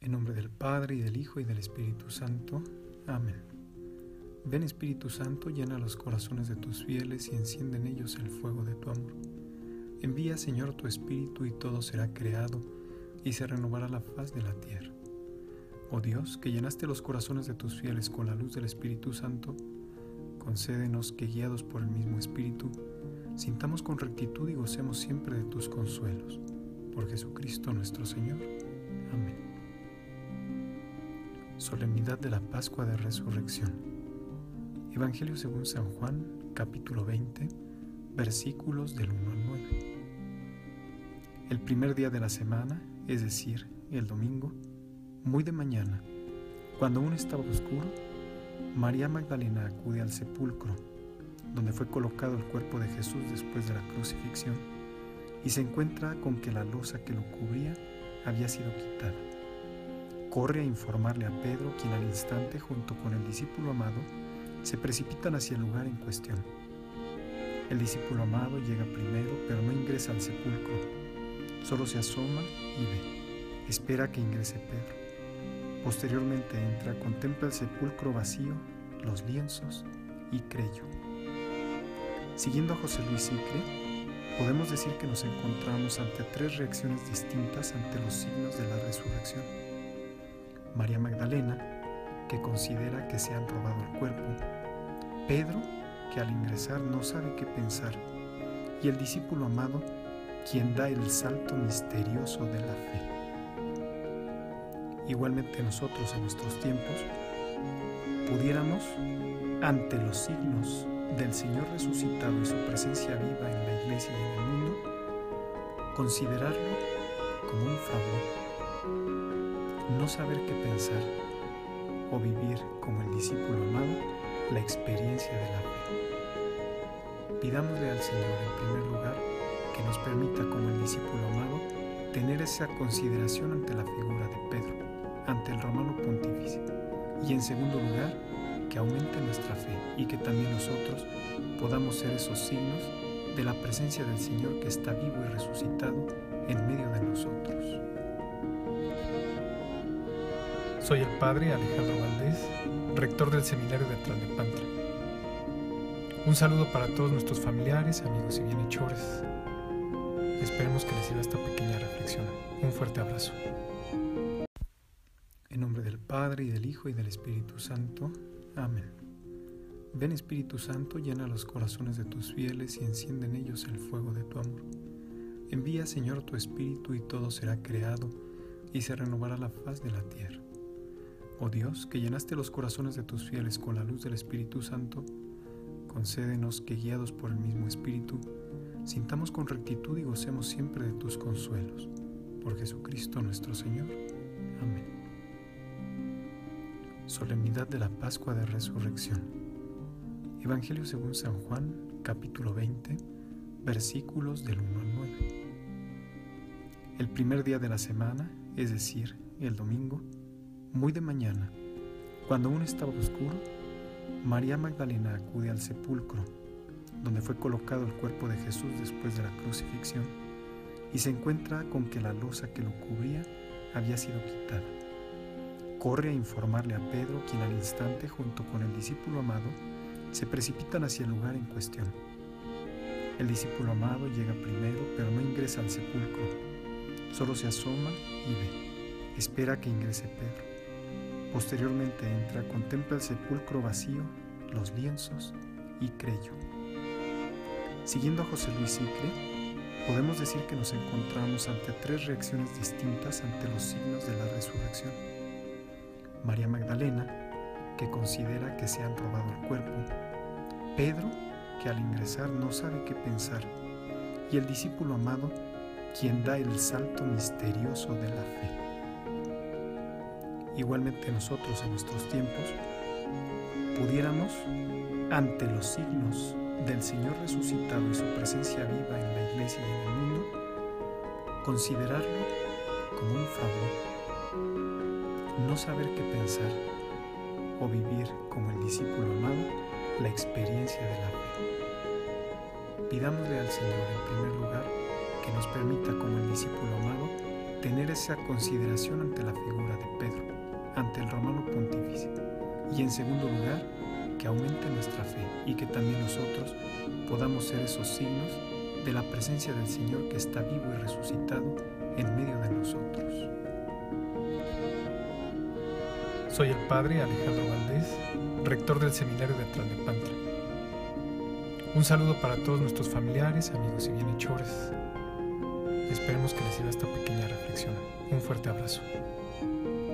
En nombre del Padre y del Hijo y del Espíritu Santo. Amén. Ven Espíritu Santo, llena los corazones de tus fieles y enciende en ellos el fuego de tu amor. Envía Señor tu Espíritu y todo será creado y se renovará la faz de la tierra. Oh Dios, que llenaste los corazones de tus fieles con la luz del Espíritu Santo, concédenos que guiados por el mismo Espíritu, sintamos con rectitud y gocemos siempre de tus consuelos. Por Jesucristo nuestro Señor. Amén. Solemnidad de la Pascua de Resurrección. Evangelio según San Juan, capítulo 20, versículos del 1 al 9. El primer día de la semana, es decir, el domingo, muy de mañana, cuando aún estaba oscuro, María Magdalena acude al sepulcro, donde fue colocado el cuerpo de Jesús después de la crucifixión, y se encuentra con que la losa que lo cubría había sido quitada corre a informarle a Pedro, quien al instante, junto con el discípulo amado, se precipitan hacia el lugar en cuestión. El discípulo amado llega primero, pero no ingresa al sepulcro. Solo se asoma y ve. Espera que ingrese Pedro. Posteriormente entra, contempla el sepulcro vacío, los lienzos y creyó. Siguiendo a José Luis Sicre, podemos decir que nos encontramos ante tres reacciones distintas ante los signos de la resurrección. María Magdalena, que considera que se han robado el cuerpo, Pedro, que al ingresar no sabe qué pensar, y el discípulo amado, quien da el salto misterioso de la fe. Igualmente nosotros en nuestros tiempos pudiéramos, ante los signos del Señor resucitado y su presencia viva en la iglesia y en el mundo, considerarlo como un favor no saber qué pensar o vivir como el discípulo amado la experiencia de la fe. Pidámosle al Señor en primer lugar que nos permita como el discípulo amado tener esa consideración ante la figura de Pedro, ante el romano pontífice, y en segundo lugar que aumente nuestra fe y que también nosotros podamos ser esos signos de la presencia del Señor que está vivo y resucitado en medio de nosotros. Soy el padre Alejandro Valdés, rector del seminario de Tlalnepantla. Un saludo para todos nuestros familiares, amigos y bienhechores. Esperemos que les sirva esta pequeña reflexión. Un fuerte abrazo. En nombre del Padre y del Hijo y del Espíritu Santo. Amén. Ven Espíritu Santo, llena los corazones de tus fieles y enciende en ellos el fuego de tu amor. Envía Señor tu Espíritu y todo será creado y se renovará la faz de la tierra. Oh Dios, que llenaste los corazones de tus fieles con la luz del Espíritu Santo, concédenos que guiados por el mismo Espíritu, sintamos con rectitud y gocemos siempre de tus consuelos. Por Jesucristo nuestro Señor. Amén. Solemnidad de la Pascua de Resurrección. Evangelio según San Juan, capítulo 20, versículos del 1 al 9. El primer día de la semana, es decir, el domingo, muy de mañana, cuando aún estaba oscuro, María Magdalena acude al sepulcro, donde fue colocado el cuerpo de Jesús después de la crucifixión, y se encuentra con que la losa que lo cubría había sido quitada. Corre a informarle a Pedro, quien al instante, junto con el discípulo amado, se precipitan hacia el lugar en cuestión. El discípulo amado llega primero, pero no ingresa al sepulcro. Solo se asoma y ve. Espera que ingrese Pedro. Posteriormente entra, contempla el sepulcro vacío, los lienzos y creyó. Siguiendo a José Luis Sicre, podemos decir que nos encontramos ante tres reacciones distintas ante los signos de la resurrección. María Magdalena, que considera que se han robado el cuerpo. Pedro, que al ingresar no sabe qué pensar. Y el discípulo amado, quien da el salto misterioso de la fe. Igualmente nosotros en nuestros tiempos pudiéramos, ante los signos del Señor resucitado y su presencia viva en la iglesia y en el mundo, considerarlo como un favor, no saber qué pensar o vivir como el discípulo amado la experiencia de la fe. Pidámosle al Señor en primer lugar que nos permita como el discípulo amado tener esa consideración ante la figura Y en segundo lugar, que aumente nuestra fe y que también nosotros podamos ser esos signos de la presencia del Señor que está vivo y resucitado en medio de nosotros. Soy el Padre Alejandro Valdés, rector del Seminario de Tlalnepantla. Un saludo para todos nuestros familiares, amigos y bienhechores. Esperemos que les sirva esta pequeña reflexión. Un fuerte abrazo.